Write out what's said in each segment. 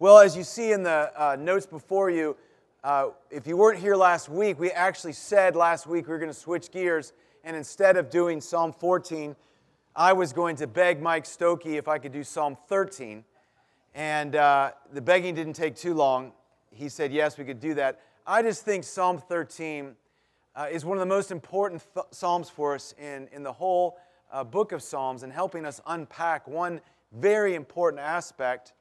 Well, as you see in the uh, notes before you, uh, if you weren't here last week, we actually said last week we were going to switch gears, and instead of doing Psalm 14, I was going to beg Mike Stokey if I could do Psalm 13. And uh, the begging didn't take too long. He said, yes, we could do that. I just think Psalm 13 uh, is one of the most important th- Psalms for us in, in the whole uh, book of Psalms and helping us unpack one very important aspect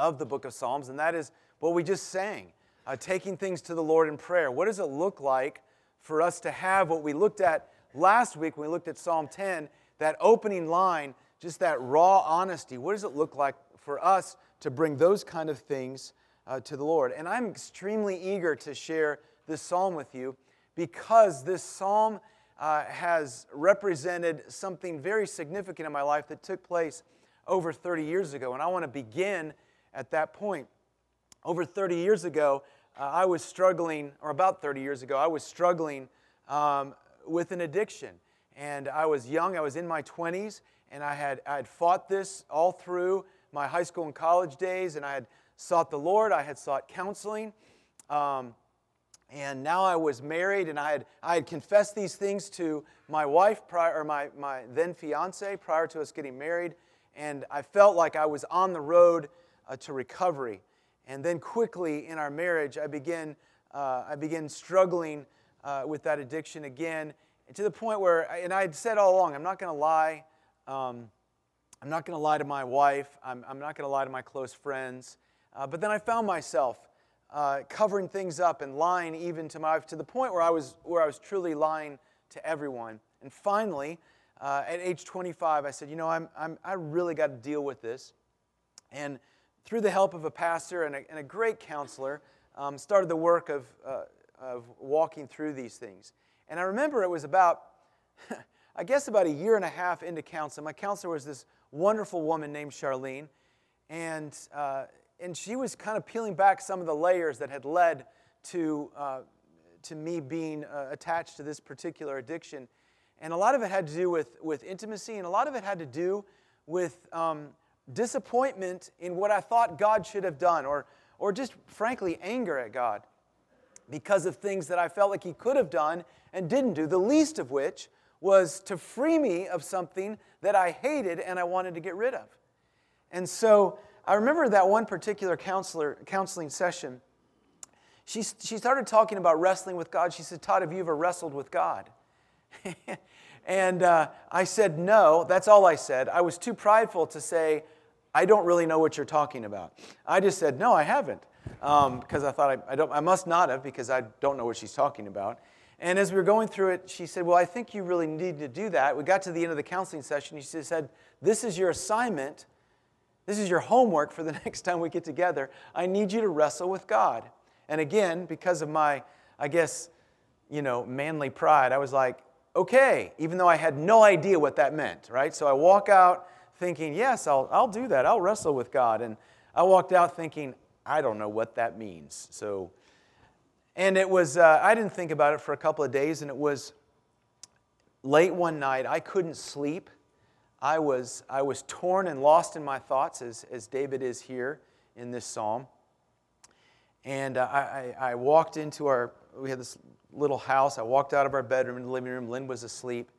of the book of Psalms, and that is what we just sang uh, taking things to the Lord in prayer. What does it look like for us to have what we looked at last week when we looked at Psalm 10, that opening line, just that raw honesty? What does it look like for us to bring those kind of things uh, to the Lord? And I'm extremely eager to share this psalm with you because this psalm uh, has represented something very significant in my life that took place over 30 years ago. And I want to begin at that point. Over 30 years ago, uh, I was struggling, or about 30 years ago, I was struggling um, with an addiction. And I was young, I was in my 20s, and I had, I had fought this all through my high school and college days, and I had sought the Lord, I had sought counseling. Um, and now I was married, and I had, I had confessed these things to my wife, prior, or my, my then fiance, prior to us getting married. And I felt like I was on the road uh, to recovery. And then quickly in our marriage, I began, uh, I began struggling uh, with that addiction again to the point where, and I had said all along, I'm not going to lie. Um, I'm not going to lie to my wife. I'm, I'm not going to lie to my close friends. Uh, but then I found myself uh, covering things up and lying even to my wife to the point where I was, where I was truly lying to everyone. And finally, uh, at age 25, I said, you know, I'm, I'm, I really got to deal with this. And through the help of a pastor and a, and a great counselor, um, started the work of, uh, of walking through these things. And I remember it was about, I guess, about a year and a half into counseling. My counselor was this wonderful woman named Charlene. And, uh, and she was kind of peeling back some of the layers that had led to, uh, to me being uh, attached to this particular addiction. And a lot of it had to do with, with intimacy, and a lot of it had to do with um, disappointment in what I thought God should have done, or, or just frankly, anger at God because of things that I felt like He could have done and didn't do, the least of which was to free me of something that I hated and I wanted to get rid of. And so I remember that one particular counselor, counseling session. She, she started talking about wrestling with God. She said, Todd, have you ever wrestled with God? and uh, I said, no. That's all I said. I was too prideful to say, I don't really know what you're talking about. I just said, no, I haven't. Because um, I thought I, I, don't, I must not have because I don't know what she's talking about. And as we were going through it, she said, Well, I think you really need to do that. We got to the end of the counseling session. She said, This is your assignment. This is your homework for the next time we get together. I need you to wrestle with God. And again, because of my, I guess, you know, manly pride, I was like, okay, even though I had no idea what that meant, right? So I walk out thinking, yes, I'll, I'll do that. I'll wrestle with God. And I walked out thinking, I don't know what that means. So, and it was, uh, I didn't think about it for a couple of days, and it was late one night. I couldn't sleep. I was, I was torn and lost in my thoughts, as, as David is here in this psalm. And uh, I, I walked into our, we had this little house. I walked out of our bedroom in the living room. Lynn was asleep.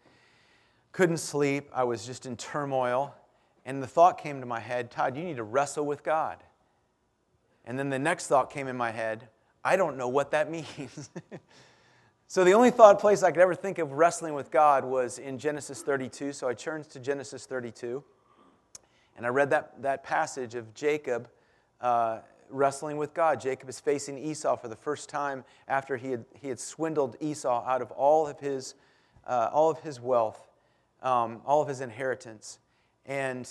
Couldn't sleep. I was just in turmoil. And the thought came to my head Todd, you need to wrestle with God. And then the next thought came in my head I don't know what that means. so the only thought place I could ever think of wrestling with God was in Genesis 32. So I turned to Genesis 32. And I read that, that passage of Jacob uh, wrestling with God. Jacob is facing Esau for the first time after he had, he had swindled Esau out of all of his, uh, all of his wealth, um, all of his inheritance. And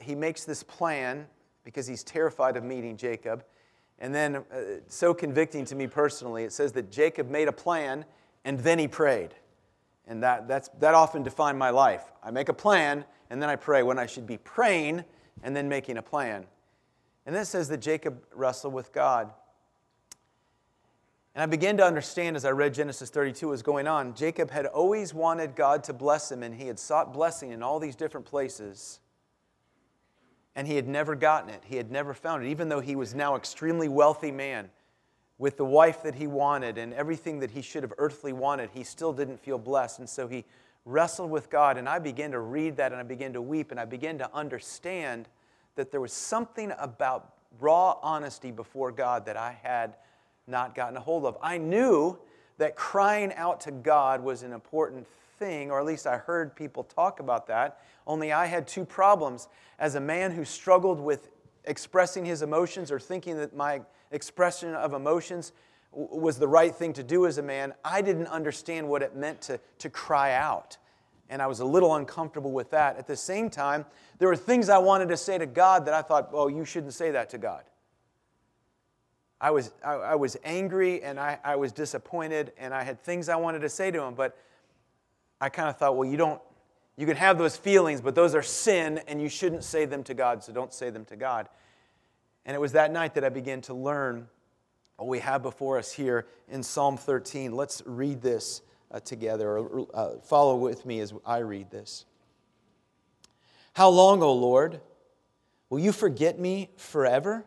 he makes this plan because he's terrified of meeting Jacob. And then, uh, so convicting to me personally, it says that Jacob made a plan and then he prayed. And that, that's, that often defined my life. I make a plan and then I pray when I should be praying and then making a plan. And then it says that Jacob wrestled with God. And I began to understand as I read Genesis 32 what was going on. Jacob had always wanted God to bless him, and he had sought blessing in all these different places. and he had never gotten it. He had never found it, even though he was now extremely wealthy man with the wife that he wanted and everything that he should have earthly wanted. He still didn't feel blessed, and so he wrestled with God. And I began to read that, and I began to weep, and I began to understand that there was something about raw honesty before God that I had not gotten a hold of. I knew that crying out to God was an important thing, or at least I heard people talk about that. Only I had two problems. As a man who struggled with expressing his emotions or thinking that my expression of emotions was the right thing to do as a man, I didn't understand what it meant to, to cry out. And I was a little uncomfortable with that. At the same time, there were things I wanted to say to God that I thought, oh, you shouldn't say that to God. I was, I, I was angry and I, I was disappointed and I had things I wanted to say to him, but I kind of thought, well, you don't, you can have those feelings, but those are sin and you shouldn't say them to God, so don't say them to God. And it was that night that I began to learn what we have before us here in Psalm 13. Let's read this uh, together, or uh, follow with me as I read this. How long, O Lord, will you forget me forever?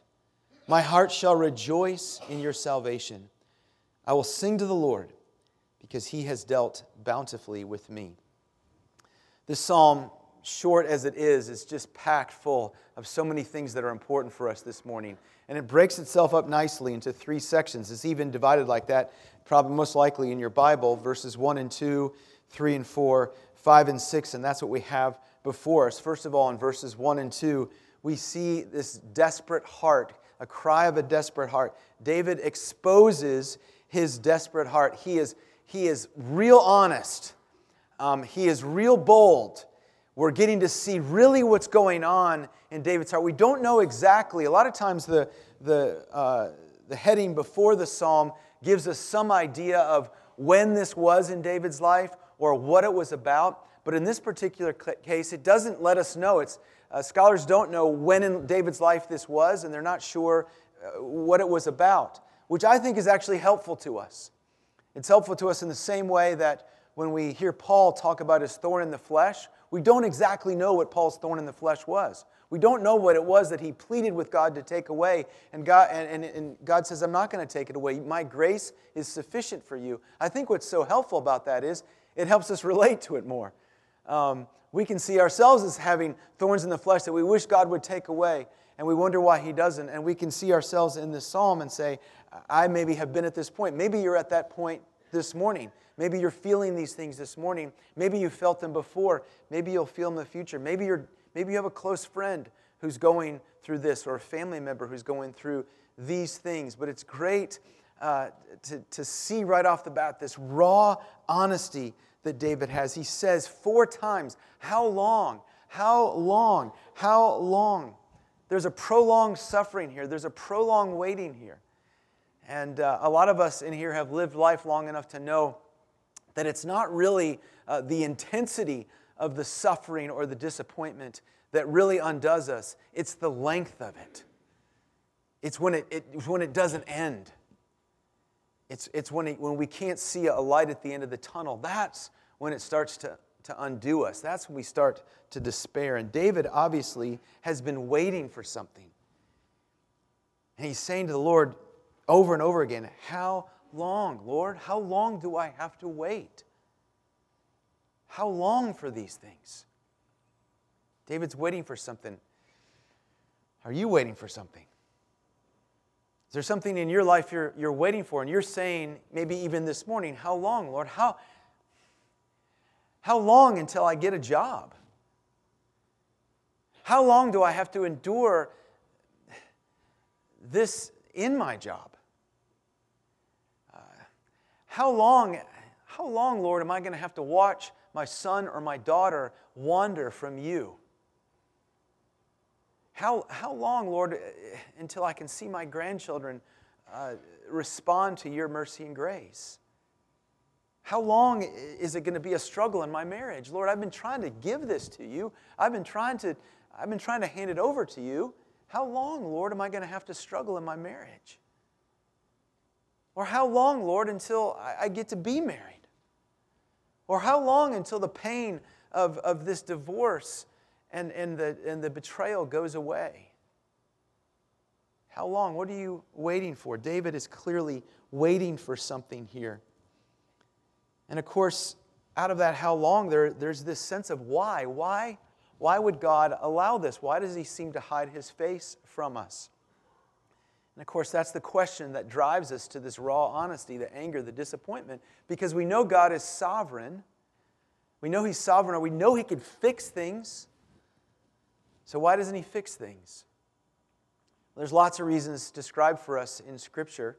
My heart shall rejoice in your salvation. I will sing to the Lord because he has dealt bountifully with me. This psalm short as it is, is just packed full of so many things that are important for us this morning. And it breaks itself up nicely into three sections. It's even divided like that, probably most likely in your Bible, verses 1 and 2, 3 and 4, 5 and 6, and that's what we have before us. First of all, in verses 1 and 2, we see this desperate heart, a cry of a desperate heart. David exposes his desperate heart. He is, he is real honest, um, he is real bold we're getting to see really what's going on in David's heart. We don't know exactly. A lot of times, the, the, uh, the heading before the psalm gives us some idea of when this was in David's life or what it was about. But in this particular case, it doesn't let us know. It's, uh, scholars don't know when in David's life this was, and they're not sure uh, what it was about, which I think is actually helpful to us. It's helpful to us in the same way that when we hear Paul talk about his thorn in the flesh, we don't exactly know what Paul's thorn in the flesh was. We don't know what it was that he pleaded with God to take away. And God, and, and, and God says, I'm not going to take it away. My grace is sufficient for you. I think what's so helpful about that is it helps us relate to it more. Um, we can see ourselves as having thorns in the flesh that we wish God would take away, and we wonder why He doesn't. And we can see ourselves in this psalm and say, I maybe have been at this point. Maybe you're at that point this morning. Maybe you're feeling these things this morning. Maybe you felt them before. Maybe you'll feel them in the future. Maybe, you're, maybe you have a close friend who's going through this or a family member who's going through these things. But it's great uh, to, to see right off the bat this raw honesty that David has. He says four times, How long? How long? How long? There's a prolonged suffering here, there's a prolonged waiting here. And uh, a lot of us in here have lived life long enough to know that it's not really uh, the intensity of the suffering or the disappointment that really undoes us, it's the length of it. It's when it, it when it doesn't end. It's, it's when, it, when we can't see a light at the end of the tunnel. That's when it starts to, to undo us. That's when we start to despair. And David obviously has been waiting for something. And he's saying to the Lord over and over again, How long, Lord? How long do I have to wait? How long for these things? David's waiting for something. Are you waiting for something? Is there something in your life you're, you're waiting for? And you're saying, maybe even this morning, How long, Lord? How, how long until I get a job? How long do I have to endure this in my job? Uh, how long, how long, Lord, am I going to have to watch my son or my daughter wander from you? How, how long, Lord, until I can see my grandchildren uh, respond to your mercy and grace? How long is it going to be a struggle in my marriage? Lord, I've been trying to give this to you. I've been trying to, I've been trying to hand it over to you. How long, Lord, am I going to have to struggle in my marriage? Or how long, Lord, until I get to be married? Or how long until the pain of, of this divorce and, and, the, and the betrayal goes away? How long? What are you waiting for? David is clearly waiting for something here. And of course, out of that how long, there, there's this sense of why. Why? Why would God allow this? Why does he seem to hide his face from us? And of course, that's the question that drives us to this raw honesty, the anger, the disappointment, because we know God is sovereign. We know He's sovereign, or we know He can fix things. So, why doesn't He fix things? There's lots of reasons described for us in Scripture.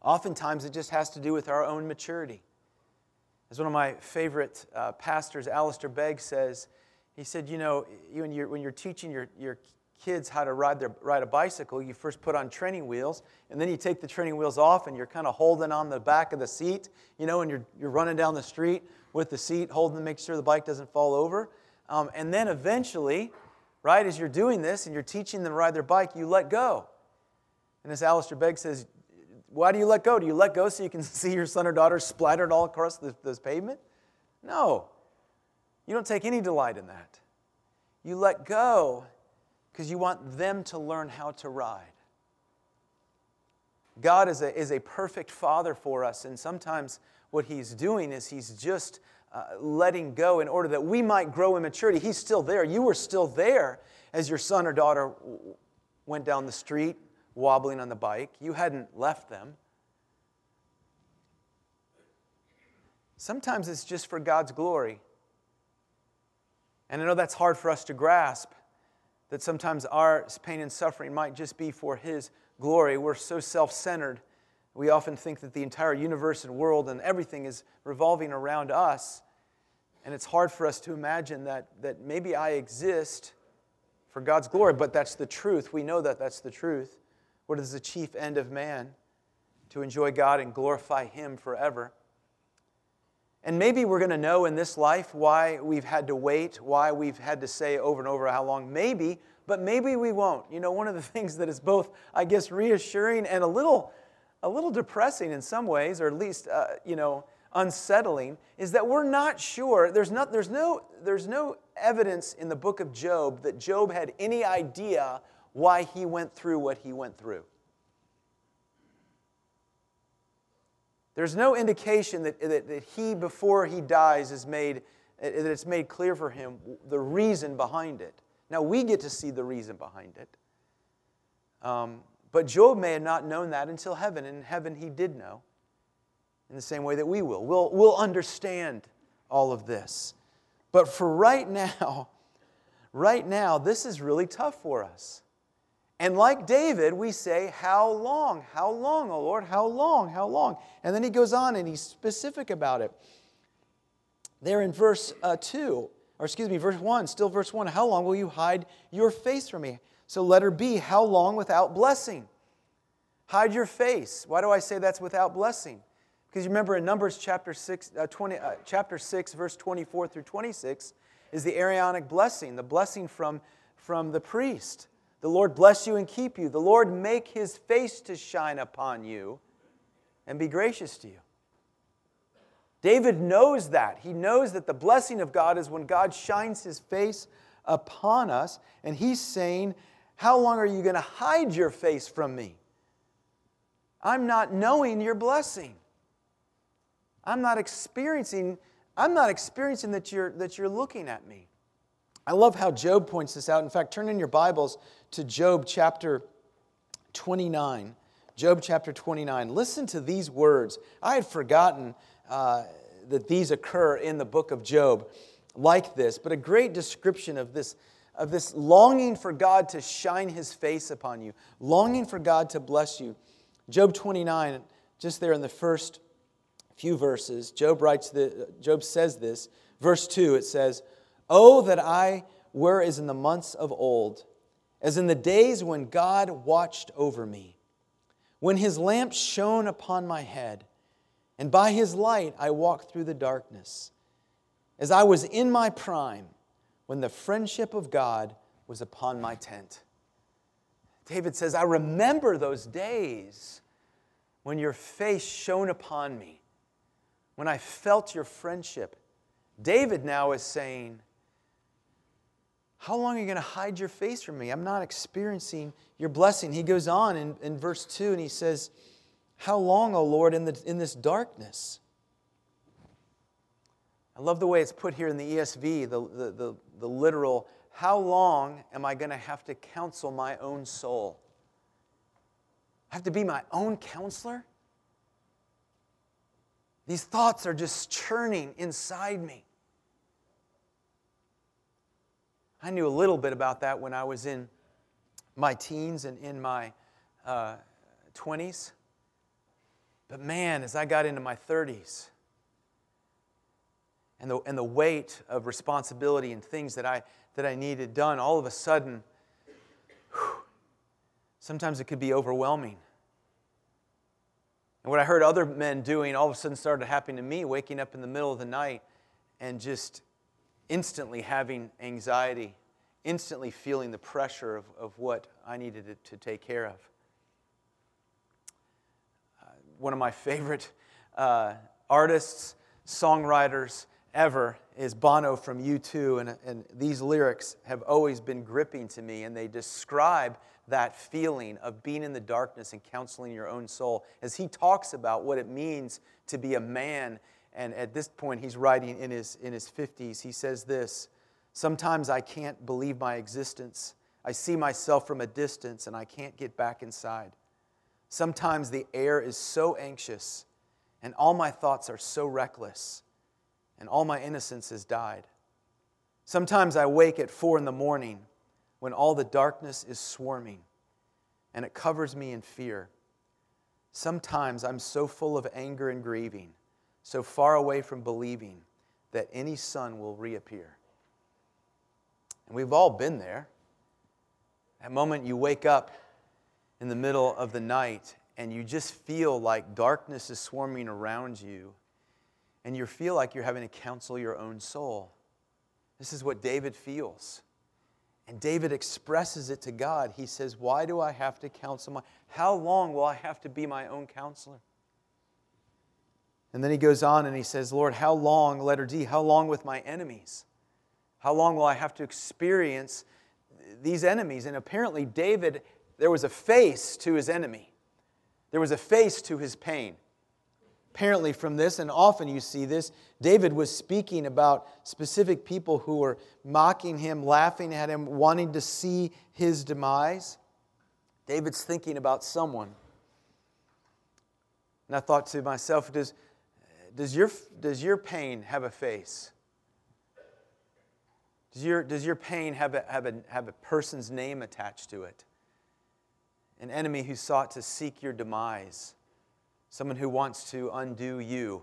Oftentimes, it just has to do with our own maturity. As one of my favorite uh, pastors, Alistair Begg, says, he said, You know, when you're, when you're teaching your, your kids how to ride, their, ride a bicycle, you first put on training wheels, and then you take the training wheels off, and you're kind of holding on the back of the seat, you know, and you're, you're running down the street with the seat, holding to make sure the bike doesn't fall over. Um, and then eventually, right, as you're doing this and you're teaching them to ride their bike, you let go. And as Alistair Begg says, why do you let go? Do you let go so you can see your son or daughter splattered all across this pavement? No. You don't take any delight in that. You let go because you want them to learn how to ride. God is a, is a perfect father for us, and sometimes what he's doing is he's just uh, letting go in order that we might grow in maturity. He's still there. You were still there as your son or daughter went down the street wobbling on the bike. You hadn't left them. Sometimes it's just for God's glory. And I know that's hard for us to grasp that sometimes our pain and suffering might just be for His glory. We're so self centered. We often think that the entire universe and world and everything is revolving around us. And it's hard for us to imagine that, that maybe I exist for God's glory, but that's the truth. We know that that's the truth. What is the chief end of man? To enjoy God and glorify Him forever. And maybe we're going to know in this life why we've had to wait, why we've had to say over and over how long. Maybe, but maybe we won't. You know, one of the things that is both, I guess, reassuring and a little, a little depressing in some ways, or at least, uh, you know, unsettling, is that we're not sure. There's, not, there's, no, there's no evidence in the book of Job that Job had any idea why he went through what he went through. There's no indication that, that, that he, before he dies, is made, that it's made clear for him the reason behind it. Now, we get to see the reason behind it. Um, but Job may have not known that until heaven. And in heaven, he did know, in the same way that we will. We'll, we'll understand all of this. But for right now, right now, this is really tough for us. And like David, we say, How long? How long, O Lord? How long? How long? And then he goes on and he's specific about it. There in verse uh, 2, or excuse me, verse 1, still verse 1, How long will you hide your face from me? So letter B, How long without blessing? Hide your face. Why do I say that's without blessing? Because you remember in Numbers chapter 6, uh, 20, uh, chapter 6, verse 24 through 26, is the Aaronic blessing, the blessing from, from the priest. The Lord bless you and keep you. The Lord make his face to shine upon you and be gracious to you. David knows that. He knows that the blessing of God is when God shines his face upon us. And he's saying, How long are you going to hide your face from me? I'm not knowing your blessing. I'm not experiencing, I'm not experiencing that you're, that you're looking at me. I love how Job points this out. In fact, turn in your Bibles to Job chapter 29. Job chapter 29. Listen to these words. I had forgotten uh, that these occur in the book of Job like this, but a great description of this, of this longing for God to shine his face upon you, longing for God to bless you. Job 29, just there in the first few verses, Job writes the, Job says this. Verse 2, it says, Oh, that I were as in the months of old, as in the days when God watched over me, when his lamp shone upon my head, and by his light I walked through the darkness, as I was in my prime, when the friendship of God was upon my tent. David says, I remember those days when your face shone upon me, when I felt your friendship. David now is saying, How long are you going to hide your face from me? I'm not experiencing your blessing. He goes on in, in verse 2 and he says, How long, O Lord, in, the, in this darkness? I love the way it's put here in the ESV, the, the, the, the literal, how long am I going to have to counsel my own soul? I have to be my own counselor? These thoughts are just churning inside me. I knew a little bit about that when I was in my teens and in my uh, 20s. But man, as I got into my 30s, and the, and the weight of responsibility and things that I, that I needed done, all of a sudden, whew, sometimes it could be overwhelming. And what I heard other men doing all of a sudden started happening to me, waking up in the middle of the night and just instantly having anxiety, instantly feeling the pressure of, of what I needed to, to take care of. Uh, one of my favorite uh, artists, songwriters, ever is Bono from U2, and, and these lyrics have always been gripping to me, and they describe that feeling of being in the darkness and counseling your own soul as he talks about what it means to be a man. And at this point, he's writing in his, in his 50s. He says this Sometimes I can't believe my existence. I see myself from a distance and I can't get back inside. Sometimes the air is so anxious and all my thoughts are so reckless and all my innocence has died. Sometimes I wake at four in the morning when all the darkness is swarming and it covers me in fear. Sometimes I'm so full of anger and grieving, so far away from believing that any sun will reappear. And we've all been there. That moment you wake up in the middle of the night and you just feel like darkness is swarming around you and you feel like you're having to counsel your own soul. This is what David feels. And David expresses it to God. He says, Why do I have to counsel my how long will I have to be my own counselor? And then he goes on and he says, Lord, how long, letter D, how long with my enemies? How long will I have to experience these enemies? And apparently, David, there was a face to his enemy, there was a face to his pain apparently from this, and often you see this, David was speaking about specific people who were mocking him, laughing at him, wanting to see his demise. David's thinking about someone. And I thought to myself, does, does, your, does your pain have a face? Does your, does your pain have a, have, a, have a person's name attached to it? An enemy who sought to seek your demise someone who wants to undo you.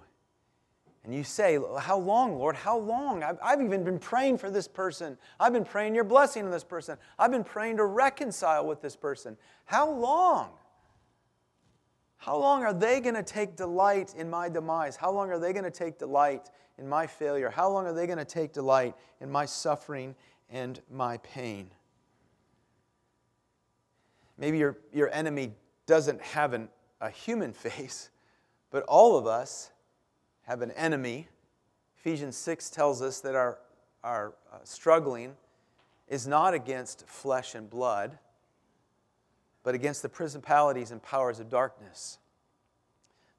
And you say, How long, Lord? How long? I've, I've, even been praying for this person. I've been praying your blessing on this person. I've been praying to reconcile with this person. How long? How long are they going to take delight in my demise? How long are they going to take delight in my failure? How long are they going to take delight in my suffering and my pain? Maybe your, your enemy doesn't have an a human face, but all of us have an enemy. Ephesians 6 tells us that our, our uh, struggling is not against flesh and blood, but against the principalities and powers of darkness.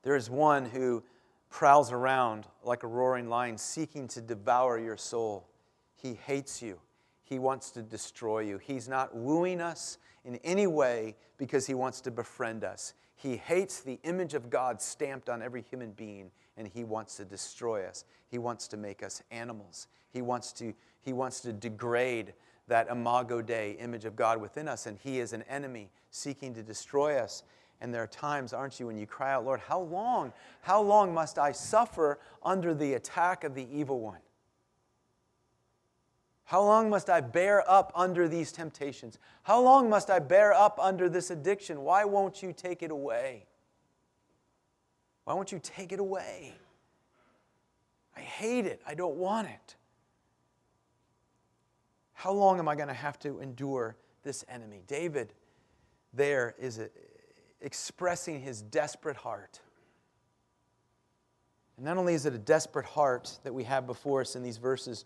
There is one who prowls around like a roaring lion, seeking to devour your soul. He hates you. He wants to destroy you. He's not wooing us in any way because he wants to befriend us. He hates the image of God stamped on every human being, and he wants to destroy us. He wants to make us animals. He wants to, he wants to degrade that imago Dei image of God within us, and he is an enemy seeking to destroy us. And there are times, aren't you, when you cry out, Lord, how long, how long must I suffer under the attack of the evil one? How long must I bear up under these temptations? How long must I bear up under this addiction? Why won't you take it away? Why won't you take it away? I hate it. I don't want it. How long am I going to have to endure this enemy? David there is a, expressing his desperate heart. And not only is it a desperate heart that we have before us in these verses,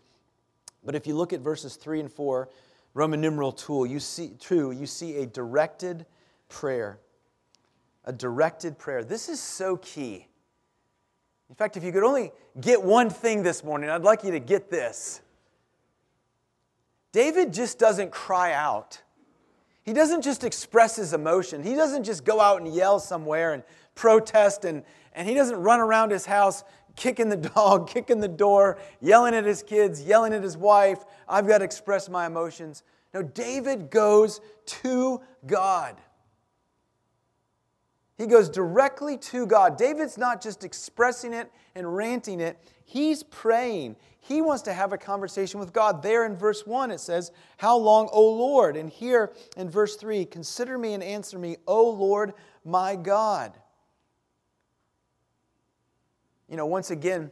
but if you look at verses 3 and 4, Roman numeral tool, you see two, you see a directed prayer. A directed prayer. This is so key. In fact, if you could only get one thing this morning, I'd like you to get this. David just doesn't cry out. He doesn't just express his emotion. He doesn't just go out and yell somewhere and protest, and, and he doesn't run around his house kicking the dog, kicking the door, yelling at his kids, yelling at his wife. I've got to express my emotions. No, David goes to God. He goes directly to God. David's not just expressing it and ranting it, he's praying. He wants to have a conversation with God. There in verse 1, it says, How long, O Lord? And here in verse 3, Consider me and answer me, O Lord my God. You know, once again,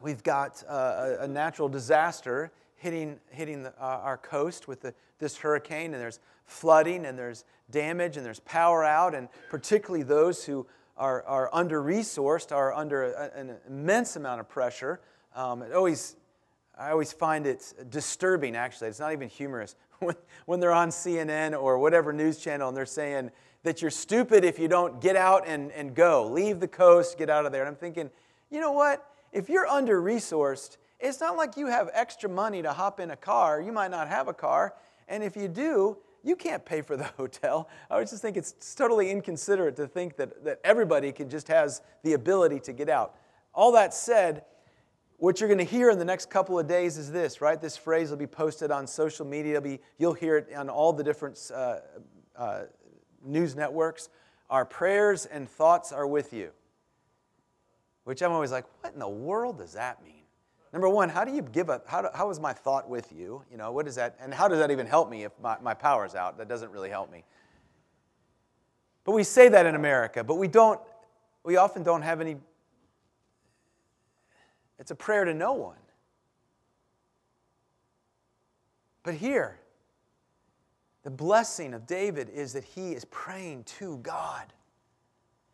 we've got uh, a, natural disaster hitting, hitting the, uh, our coast with the, this hurricane, and there's flooding, and there's damage and there's power out, and particularly those who are, are under resourced are under a, an immense amount of pressure. Um, it always, I always find it disturbing, actually. It's not even humorous. When, when they're on CNN or whatever news channel and they're saying that you're stupid if you don't get out and, and go, leave the coast, get out of there. And I'm thinking, you know what? If you're under resourced, it's not like you have extra money to hop in a car. You might not have a car. And if you do, you can't pay for the hotel. I just think it's totally inconsiderate to think that, that everybody can just has the ability to get out. All that said, what you're going to hear in the next couple of days is this, right? This phrase will be posted on social media. Be, you'll hear it on all the different uh, uh, news networks. Our prayers and thoughts are with you. Which I'm always like, what in the world does that mean? Number one, how do you give a, how, do, how is my thought with you? You know, what is that, and how does that even help me if my, my power's out? That doesn't really help me. But we say that in America, but we don't, we often don't have any, it's a prayer to no one. But here, the blessing of David is that he is praying to God.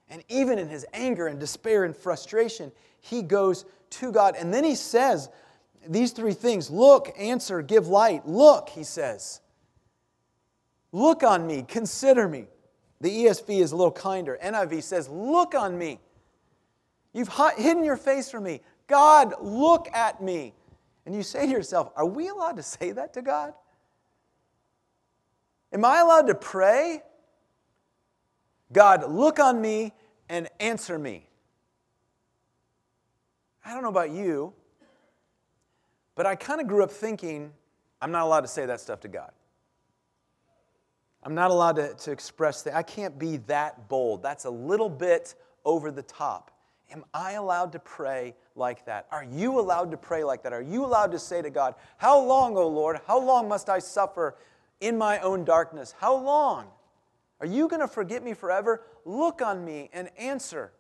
And even in his anger and despair and frustration, he goes to God. And then he says these three things look, answer, give light. Look, he says. Look on me, consider me. The ESV is a little kinder. NIV says, Look on me. You've hidden your face from me. God, look at me. And you say to yourself, Are we allowed to say that to God? Am I allowed to pray? God, look on me and answer me. I don't know about you, but I kind of grew up thinking I'm not allowed to say that stuff to God. I'm not allowed to, to express that. I can't be that bold. That's a little bit over the top. Am I allowed to pray like that? Are you allowed to pray like that? Are you allowed to say to God, How long, O Lord? How long must I suffer in my own darkness? How long? Are you going to forget me forever? Look on me and answer.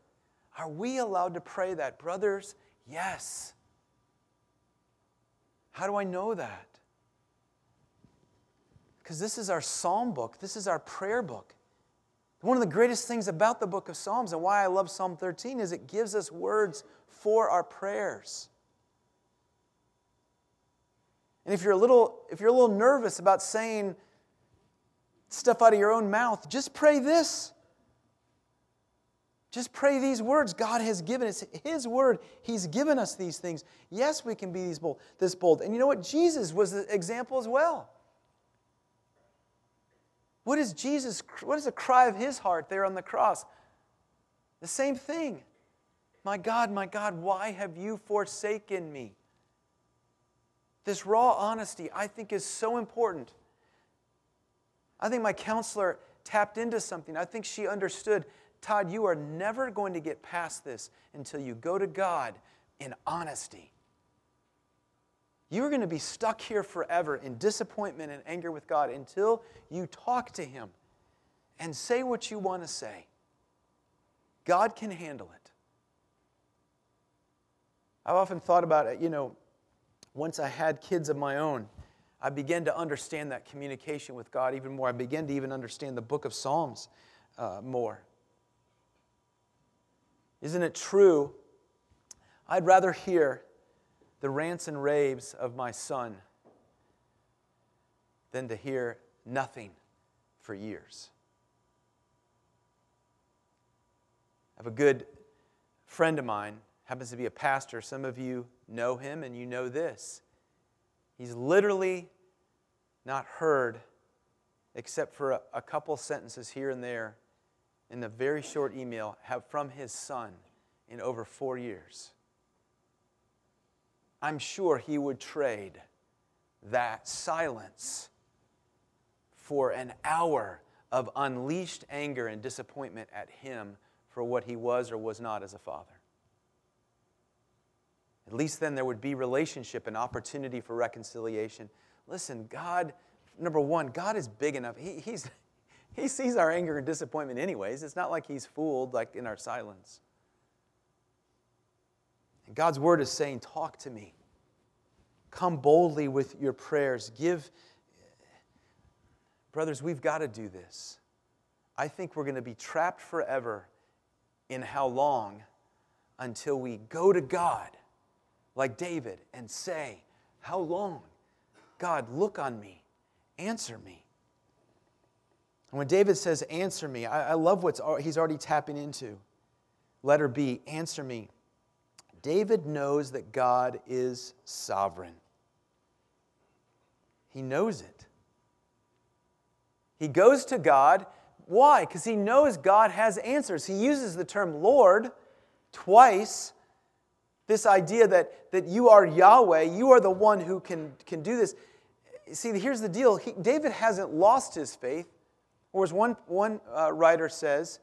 Are we allowed to pray that? Brothers, yes. How do I know that? Because this is our psalm book, this is our prayer book. One of the greatest things about the book of Psalms and why I love Psalm 13 is it gives us words for our prayers. And if you're a little, if you're a little nervous about saying stuff out of your own mouth, just pray this. Just pray these words God has given us. His word, He's given us these things. Yes, we can be these bold, this bold. And you know what? Jesus was the example as well. What is Jesus, what is the cry of his heart there on the cross? The same thing. My God, my God, why have you forsaken me? This raw honesty, I think, is so important. I think my counselor tapped into something. I think she understood Todd, you are never going to get past this until you go to God in honesty. You're going to be stuck here forever in disappointment and anger with God until you talk to Him and say what you want to say. God can handle it. I've often thought about it, you know, once I had kids of my own, I began to understand that communication with God even more. I began to even understand the book of Psalms uh, more. Isn't it true? I'd rather hear the rants and raves of my son than to hear nothing for years. I have a good friend of mine, happens to be a pastor. Some of you know him and you know this. He's literally not heard except for a, a couple sentences here and there in the very short email have from his son in over four years. I'm sure he would trade that silence for an hour of unleashed anger and disappointment at him for what he was or was not as a father. At least then there would be relationship and opportunity for reconciliation. Listen, God, number one, God is big enough. He, he's, he sees our anger and disappointment, anyways. It's not like he's fooled like in our silence. And God's word is saying, Talk to me. Come boldly with your prayers. Give. Brothers, we've got to do this. I think we're going to be trapped forever in how long until we go to God like David and say, How long? God, look on me, answer me. And when David says, Answer me, I, I love what he's already tapping into. Letter B, answer me. David knows that God is sovereign. He knows it. He goes to God. Why? Because he knows God has answers. He uses the term Lord twice this idea that, that you are Yahweh, you are the one who can, can do this. See, here's the deal he, David hasn't lost his faith. Or as one, one uh, writer says,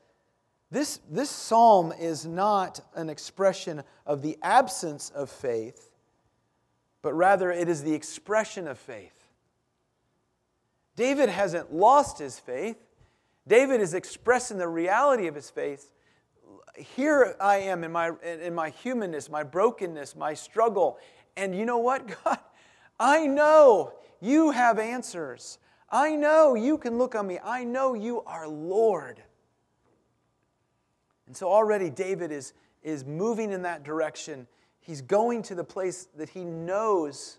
this, this psalm is not an expression of the absence of faith, but rather it is the expression of faith. David hasn't lost his faith. David is expressing the reality of his faith here I am in my, in my humanness, my brokenness, my struggle. And you know what, God? I know you have answers. I know you can look on me. I know you are Lord. And so already David is, is moving in that direction. He's going to the place that he knows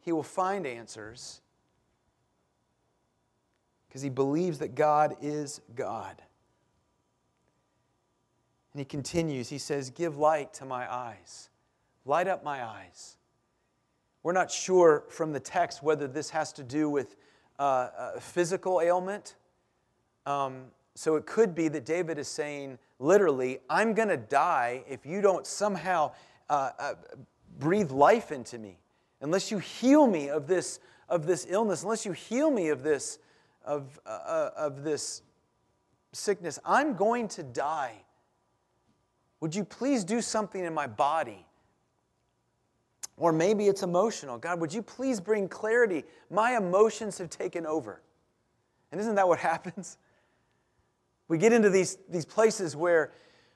he will find answers because he believes that God is God. And he continues, he says, Give light to my eyes, light up my eyes. We're not sure from the text whether this has to do with uh, a physical ailment. Um, so it could be that David is saying, literally, I'm going to die if you don't somehow uh, uh, breathe life into me. Unless you heal me of this, of this illness, unless you heal me of this, of, uh, uh, of this sickness, I'm going to die. Would you please do something in my body? Or maybe it's emotional. God, would you please bring clarity? My emotions have taken over. And isn't that what happens? We get into these, these places where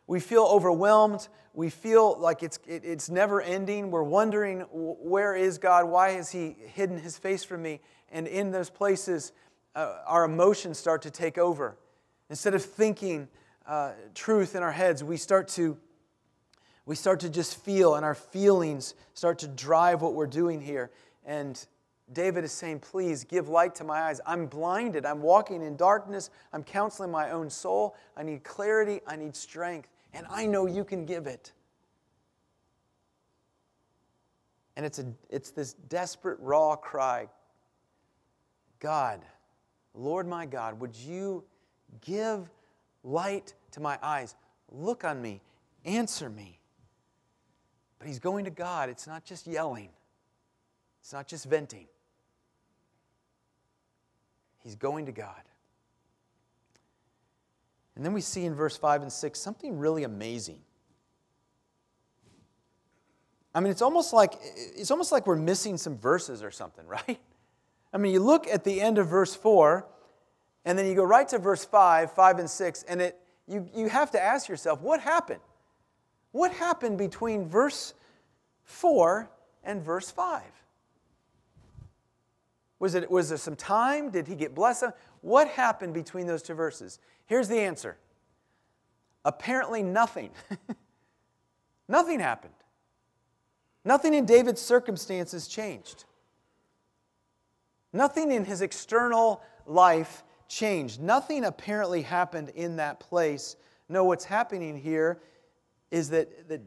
we feel overwhelmed. We feel like it's, it, it's never ending. We're wondering, where is God? Why has He hidden His face from me? And in those places, uh, our emotions start to take over. Instead of thinking, uh, truth in our heads, we start to we start to just feel, and our feelings start to drive what we're doing here. And David is saying, Please give light to my eyes. I'm blinded. I'm walking in darkness. I'm counseling my own soul. I need clarity. I need strength. And I know you can give it. And it's, a, it's this desperate, raw cry God, Lord my God, would you give light to my eyes. Look on me, answer me. But he's going to God. It's not just yelling, it's not just venting. He's going to God. And then we see in verse 5 and 6 something really amazing. I mean, it's almost like it's almost like we're missing some verses or something, right? I mean, you look at the end of verse 4, and then you go right to verse 5, 5 and 6, and it you, you have to ask yourself, what happened? What happened between verse 4 and verse 5? Was, it, was there some time? Did he get blessed? What happened between those two verses? Here's the answer apparently nothing. nothing happened. Nothing in David's circumstances changed. Nothing in his external life changed. Nothing apparently happened in that place. No, what's happening here is that, that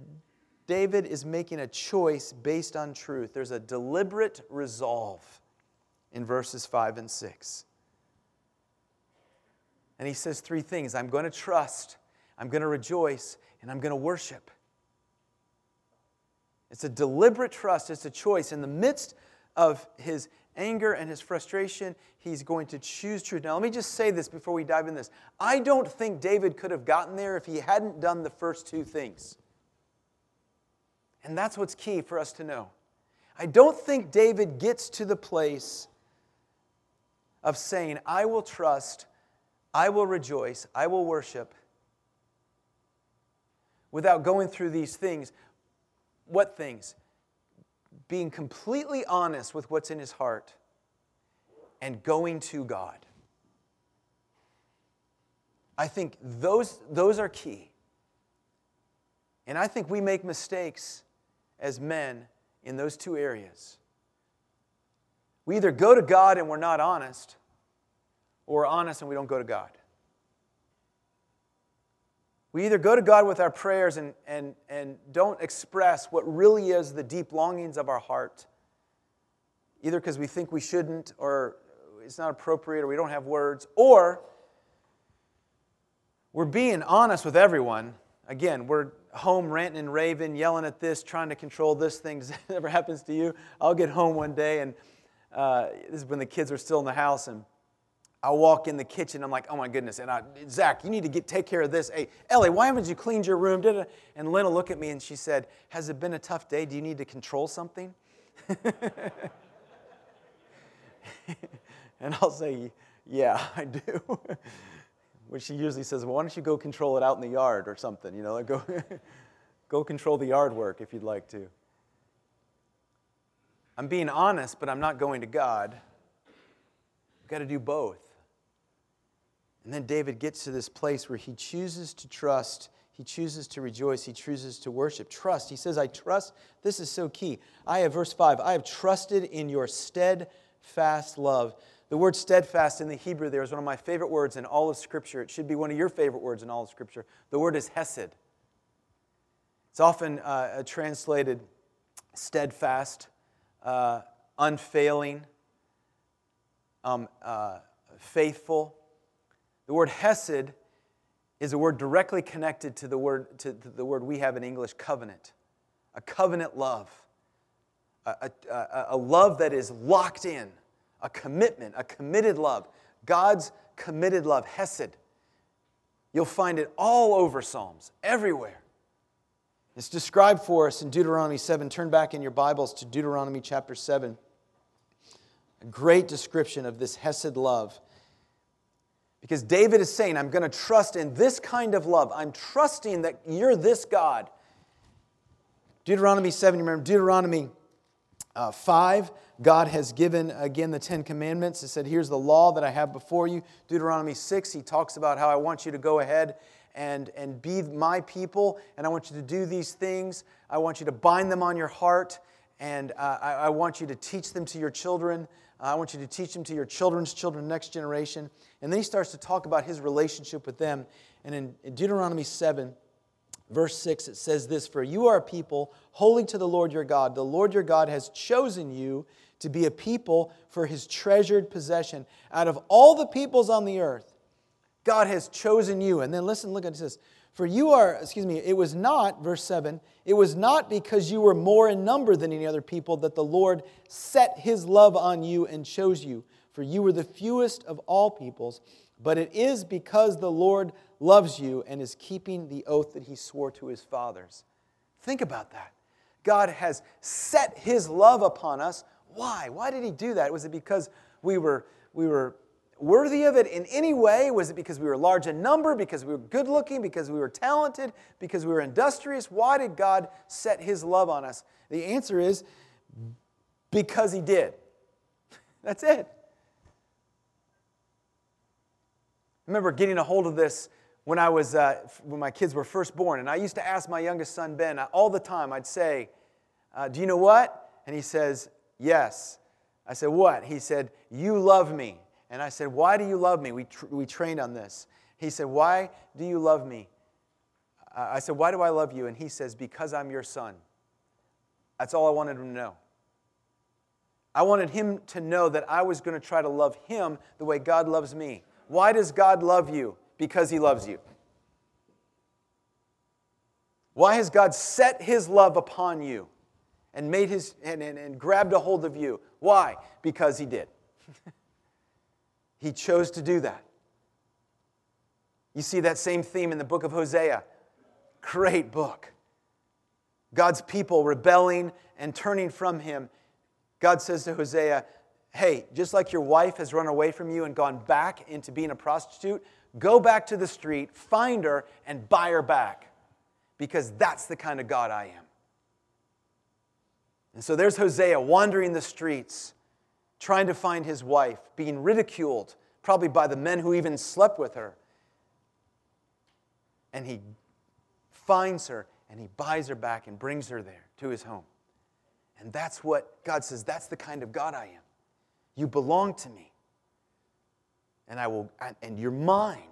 David is making a choice based on truth. There's a deliberate resolve in verses 5 and 6. And he says three things I'm going to trust, I'm going to rejoice, and I'm going to worship. It's a deliberate trust, it's a choice. In the midst of his anger and his frustration, he's going to choose truth. Now, let me just say this before we dive in this. I don't think David could have gotten there if he hadn't done the first two things. And that's what's key for us to know. I don't think David gets to the place of saying, I will trust, I will rejoice, I will worship, without going through these things. What things? Being completely honest with what's in his heart and going to God. I think those, those are key. And I think we make mistakes as men in those two areas. We either go to God and we're not honest, or we're honest and we don't go to God. We either go to God with our prayers and, and, and don't express what really is the deep longings of our heart, either because we think we shouldn't, or it's not appropriate, or we don't have words, or we're being honest with everyone. Again, we're home ranting and raving, yelling at this, trying to control this thing. Does that ever happens to you? I'll get home one day, and uh, this is when the kids are still in the house, and I walk in the kitchen. I'm like, oh my goodness. And I, Zach, you need to get, take care of this. Hey, Ellie, why haven't you cleaned your room? And Lynn will look at me and she said, has it been a tough day? Do you need to control something? and I'll say, yeah, I do. Which she usually says, well, why don't you go control it out in the yard or something? You know, like go, go control the yard work if you'd like to. I'm being honest, but I'm not going to God. I've got to do both. And then David gets to this place where he chooses to trust, he chooses to rejoice, he chooses to worship. Trust. He says, I trust. This is so key. I have, verse 5, I have trusted in your steadfast love. The word steadfast in the Hebrew there is one of my favorite words in all of Scripture. It should be one of your favorite words in all of Scripture. The word is hesed. It's often uh, translated steadfast, uh, unfailing, um, uh, faithful. The word hesed is a word directly connected to the word, to, the word we have in English, covenant. A covenant love. A, a, a love that is locked in, a commitment, a committed love. God's committed love, hesed. You'll find it all over Psalms, everywhere. It's described for us in Deuteronomy 7. Turn back in your Bibles to Deuteronomy chapter 7. A great description of this Hesed love. Because David is saying, I'm going to trust in this kind of love. I'm trusting that you're this God. Deuteronomy 7, remember Deuteronomy uh, 5, God has given again the Ten Commandments. He said, Here's the law that I have before you. Deuteronomy 6, he talks about how I want you to go ahead and, and be my people, and I want you to do these things. I want you to bind them on your heart, and uh, I, I want you to teach them to your children. I want you to teach them to your children's children, next generation. And then he starts to talk about his relationship with them. And in, Deuteronomy 7, verse 6, it says this For you are a people holy to the Lord your God. The Lord your God has chosen you to be a people for his treasured possession. Out of all the peoples on the earth, God has chosen you. And then listen, look at this. For you are, excuse me, it was not, verse 7, it was not because you were more in number than any other people that the Lord set his love on you and chose you. For you were the fewest of all peoples, but it is because the Lord loves you and is keeping the oath that he swore to his fathers. Think about that. God has set his love upon us. Why? Why did he do that? Was it because we were, we were worthy of it in any way? Was it because we were large in number, because we were good looking, because we were talented, because we were industrious? Why did God set his love on us? The answer is because he did. That's it. I remember getting a hold of this when I was uh, when my kids were first born, and I used to ask my youngest son Ben all the time. I'd say, uh, "Do you know what?" And he says, "Yes." I said, "What?" He said, "You love me." And I said, Why do you love me? We, tr- we trained on this. He said, Why do you love me? I said, Why do I love you? And he says, Because I'm your son. That's all I wanted him to know. I wanted him to know that I was going to try to love him the way God loves me. Why does God love you? Because he loves you. Why has God set his love upon you and made his and, and, and grabbed a hold of you? Why? Because he did. He chose to do that. You see that same theme in the book of Hosea. Great book. God's people rebelling and turning from him. God says to Hosea, Hey, just like your wife has run away from you and gone back into being a prostitute, go back to the street, find her, and buy her back. Because that's the kind of God I am. And so there's Hosea wandering the streets, trying to find his wife, being ridiculed, probably by the men who even slept with her. And he finds her and he buys her back and brings her there to his home. And that's what God says that's the kind of God I am. You belong to me. And I will and you're mine.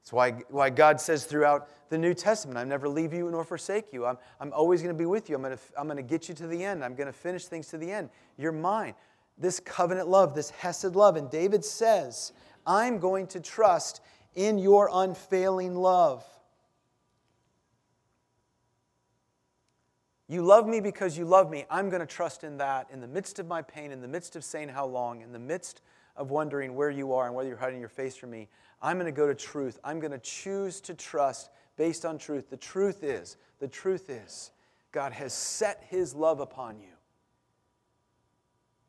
That's why, why God says throughout the New Testament, I never leave you nor forsake you. I'm, I'm always going to be with you. I'm going to, I'm going to get you to the end. I'm going to finish things to the end. You're mine. This covenant love, this Hesed love. And David says, I'm going to trust in your unfailing love. You love me because you love me. I'm going to trust in that in the midst of my pain, in the midst of saying how long, in the midst of wondering where you are and whether you're hiding your face from me. I'm going to go to truth. I'm going to choose to trust based on truth. The truth is, the truth is, God has set his love upon you.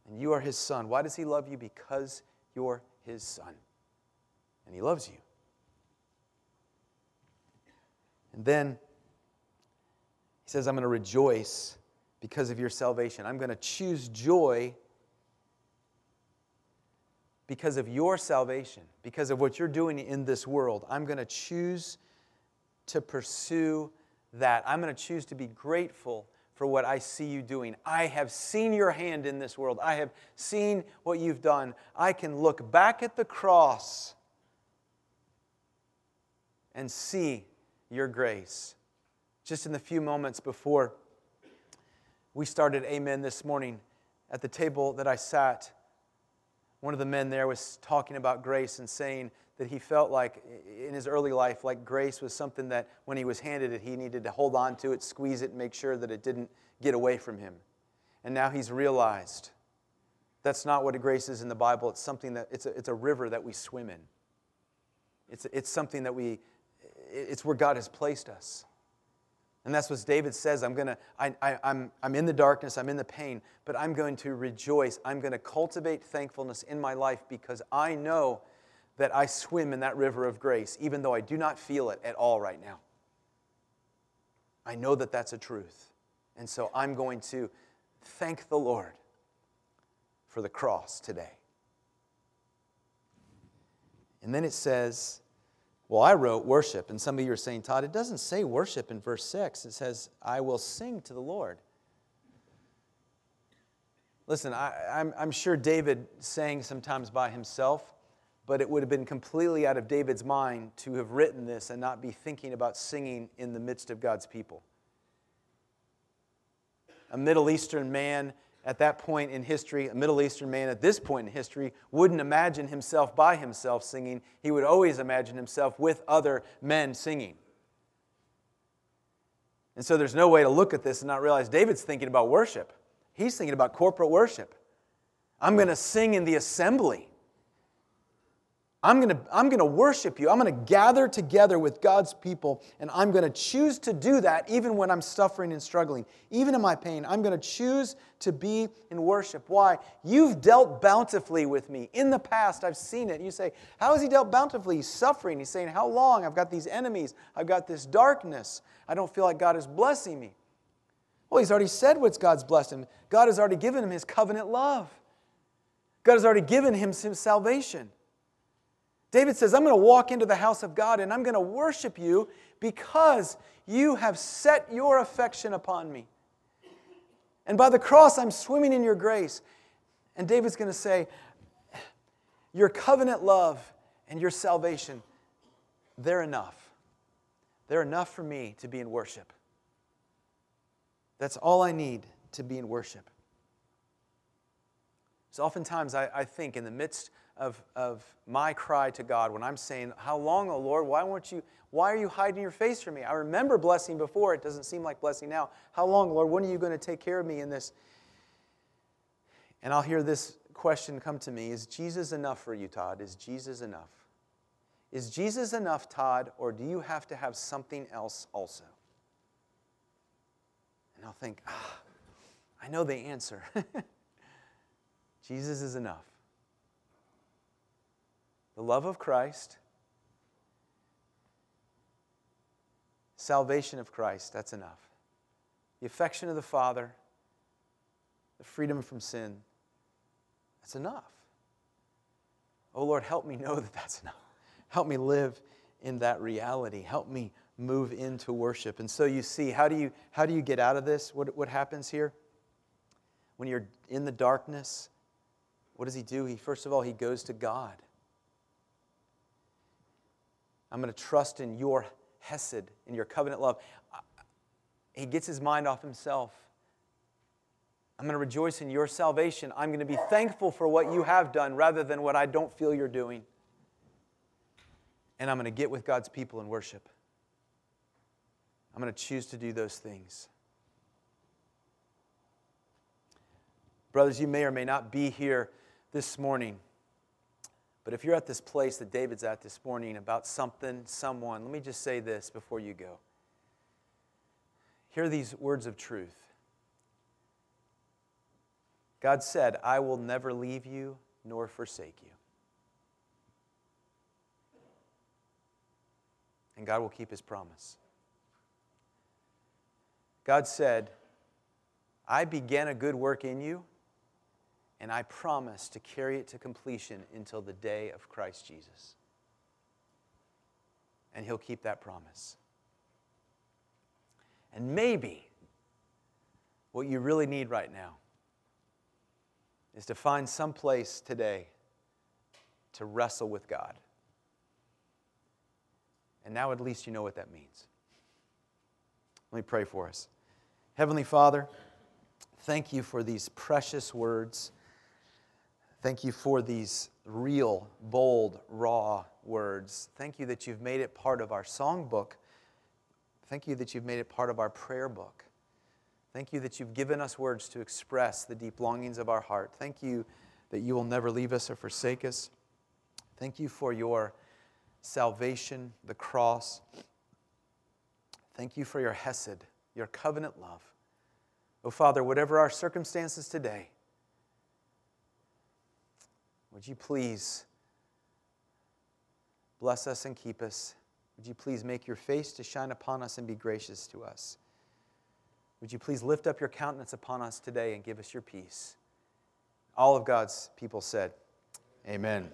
And you are his son. Why does he love you? Because you're his son. And he loves you. And then he says, I'm going to rejoice because of your salvation. I'm going to choose joy because of your salvation, because of what you're doing in this world. I'm going to choose to pursue that. I'm going to choose to be grateful for what I see you doing. I have seen your hand in this world. I have seen what you've done. I can look back at the cross and see your grace. Just in the few moments before we started Amen this morning, at the table that I sat, one of the men there was talking about grace and saying that he felt like in his early life, like grace was something that when he was handed it, he needed to hold on to it, squeeze it, and make sure that it didn't get away from him. And now he's realized that's not what grace is in the Bible. It's something that it's a, it's a river that we swim in. It's, it's something that we, it's where God has placed us. And that's what David says. I'm going to, I, I, I'm, I'm in the darkness, I'm in the pain, but I'm going to rejoice. I'm going to cultivate thankfulness in my life because I know that I swim in that river of grace, even though I do not feel it at all right now. I know that that's a truth. And so I'm going to thank the Lord for the cross today. And then it says, well, I wrote worship, and some of you are saying, Todd, it doesn't say worship in verse 6. It says, I will sing to the Lord. Listen, I, am I'm, I'm sure David sang sometimes by himself, but it would have been completely out of David's mind to have written this and not be thinking about singing in the midst of God's people. A Middle Eastern man at that point in history, a Middle Eastern man at this point in history wouldn't imagine himself by himself singing. He would always imagine himself with other men singing. And so there's no way to look at this and not realize David's thinking about worship. He's thinking about corporate worship. I'm going to sing in the assembly. I'm going to I'm going to worship you. I'm going to gather together with God's people, and I'm going to choose to do that even when I'm suffering and struggling, even in my pain. I'm going to choose to be in worship. Why? You've dealt bountifully with me. In the past, I've seen it. You say, How has He dealt bountifully? He's suffering. He's saying, How long? I've got these enemies. I've got this darkness. I don't feel like God is blessing me. Well, He's already said what's God's blessed him. God has already given him His covenant love, God has already given him His salvation. David says, I'm going to walk into the house of God and I'm going to worship you because you have set your affection upon me. And by the cross, I'm swimming in your grace. And David's going to say, Your covenant love and your salvation, they're enough. They're enough for me to be in worship. That's all I need to be in worship. So oftentimes I, I think in the midst of, of my cry to God when I'm saying, How long, O Lord? Why won't you? Why are you hiding your face from me? I remember blessing before. It doesn't seem like blessing now. How long, Lord? When are you going to take care of me in this? And I'll hear this question come to me Is Jesus enough for you, Todd? Is Jesus enough? Is Jesus enough, Todd, or do you have to have something else also? And I'll think, ah, I know the answer. Jesus is enough the love of Christ, salvation of Christ, that's enough. The affection of the Father, the freedom from sin, that's enough. Oh Lord, help me know that that's enough. Help me live in that reality. Help me move into worship. And so you see, how do you, how do you get out of this? What, what happens here? When you're in the darkness, what does he do? He, first of all, he goes to God. I'm going to trust in your hesed, in your covenant love. He gets his mind off himself. I'm going to rejoice in your salvation. I'm going to be thankful for what you have done rather than what I don't feel you're doing. And I'm going to get with God's people and worship. I'm going to choose to do those things. Brothers, you may or may not be here this morning but if you're at this place that David's at this morning about something, someone, let me just say this before you go. Hear these words of truth. God said, I will never leave you nor forsake you. And God will keep his promise. God said, I began a good work in you and I promise to carry it to completion until the day of Christ Jesus. And He'll keep that promise. And maybe what you really need right now is to find some place today to wrestle with God. And now at least you know what that means. Let me pray for us. Heavenly Father, thank you for these precious words. Thank you for these real, bold, raw words. Thank you that you've made it part of our songbook. Thank you that you've made it part of our prayer book. Thank you that you've given us words to express the deep longings of our heart. Thank you that you will never leave us or forsake us. Thank you for your salvation, the cross. Thank you for your Hesed, your covenant love. Oh, Father, whatever our circumstances today, would you please bless us and keep us? Would you please make your face to shine upon us and be gracious to us? Would you please lift up your countenance upon us today and give us your peace? All of God's people said, Amen.